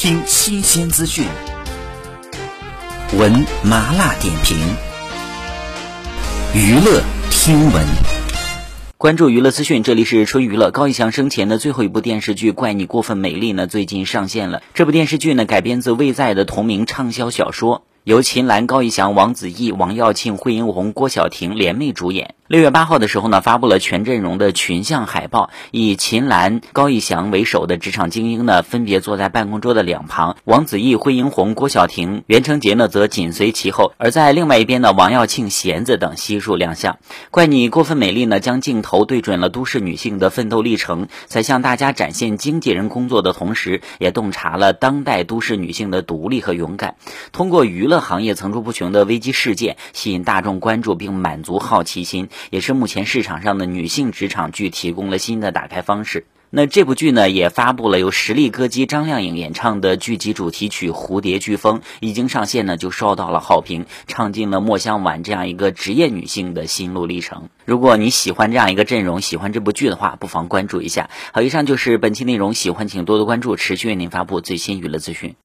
听新鲜资讯，闻麻辣点评，娱乐听闻。关注娱乐资讯，这里是春娱乐。高以翔生前的最后一部电视剧《怪你过分美丽》呢，最近上线了。这部电视剧呢，改编自魏在的同名畅销小说。由秦岚、高以翔、王子异、王耀庆、惠英红、郭晓婷联袂主演。六月八号的时候呢，发布了全阵容的群像海报，以秦岚、高以翔为首的职场精英呢，分别坐在办公桌的两旁；王子异、惠英红、郭晓婷、袁成杰呢，则紧随其后。而在另外一边呢，王耀庆、弦子等悉数亮相。怪你过分美丽呢，将镜头对准了都市女性的奋斗历程，在向大家展现经纪人工作的同时，也洞察了当代都市女性的独立和勇敢。通过娱乐。行业层出不穷的危机事件吸引大众关注并满足好奇心，也是目前市场上的女性职场剧提供了新的打开方式。那这部剧呢，也发布了由实力歌姬张靓颖演唱的剧集主题曲《蝴蝶飓风》，一经上线呢就受到了好评，唱尽了莫香婉这样一个职业女性的心路历程。如果你喜欢这样一个阵容，喜欢这部剧的话，不妨关注一下。好，以上就是本期内容，喜欢请多多关注，持续为您发布最新娱乐资讯。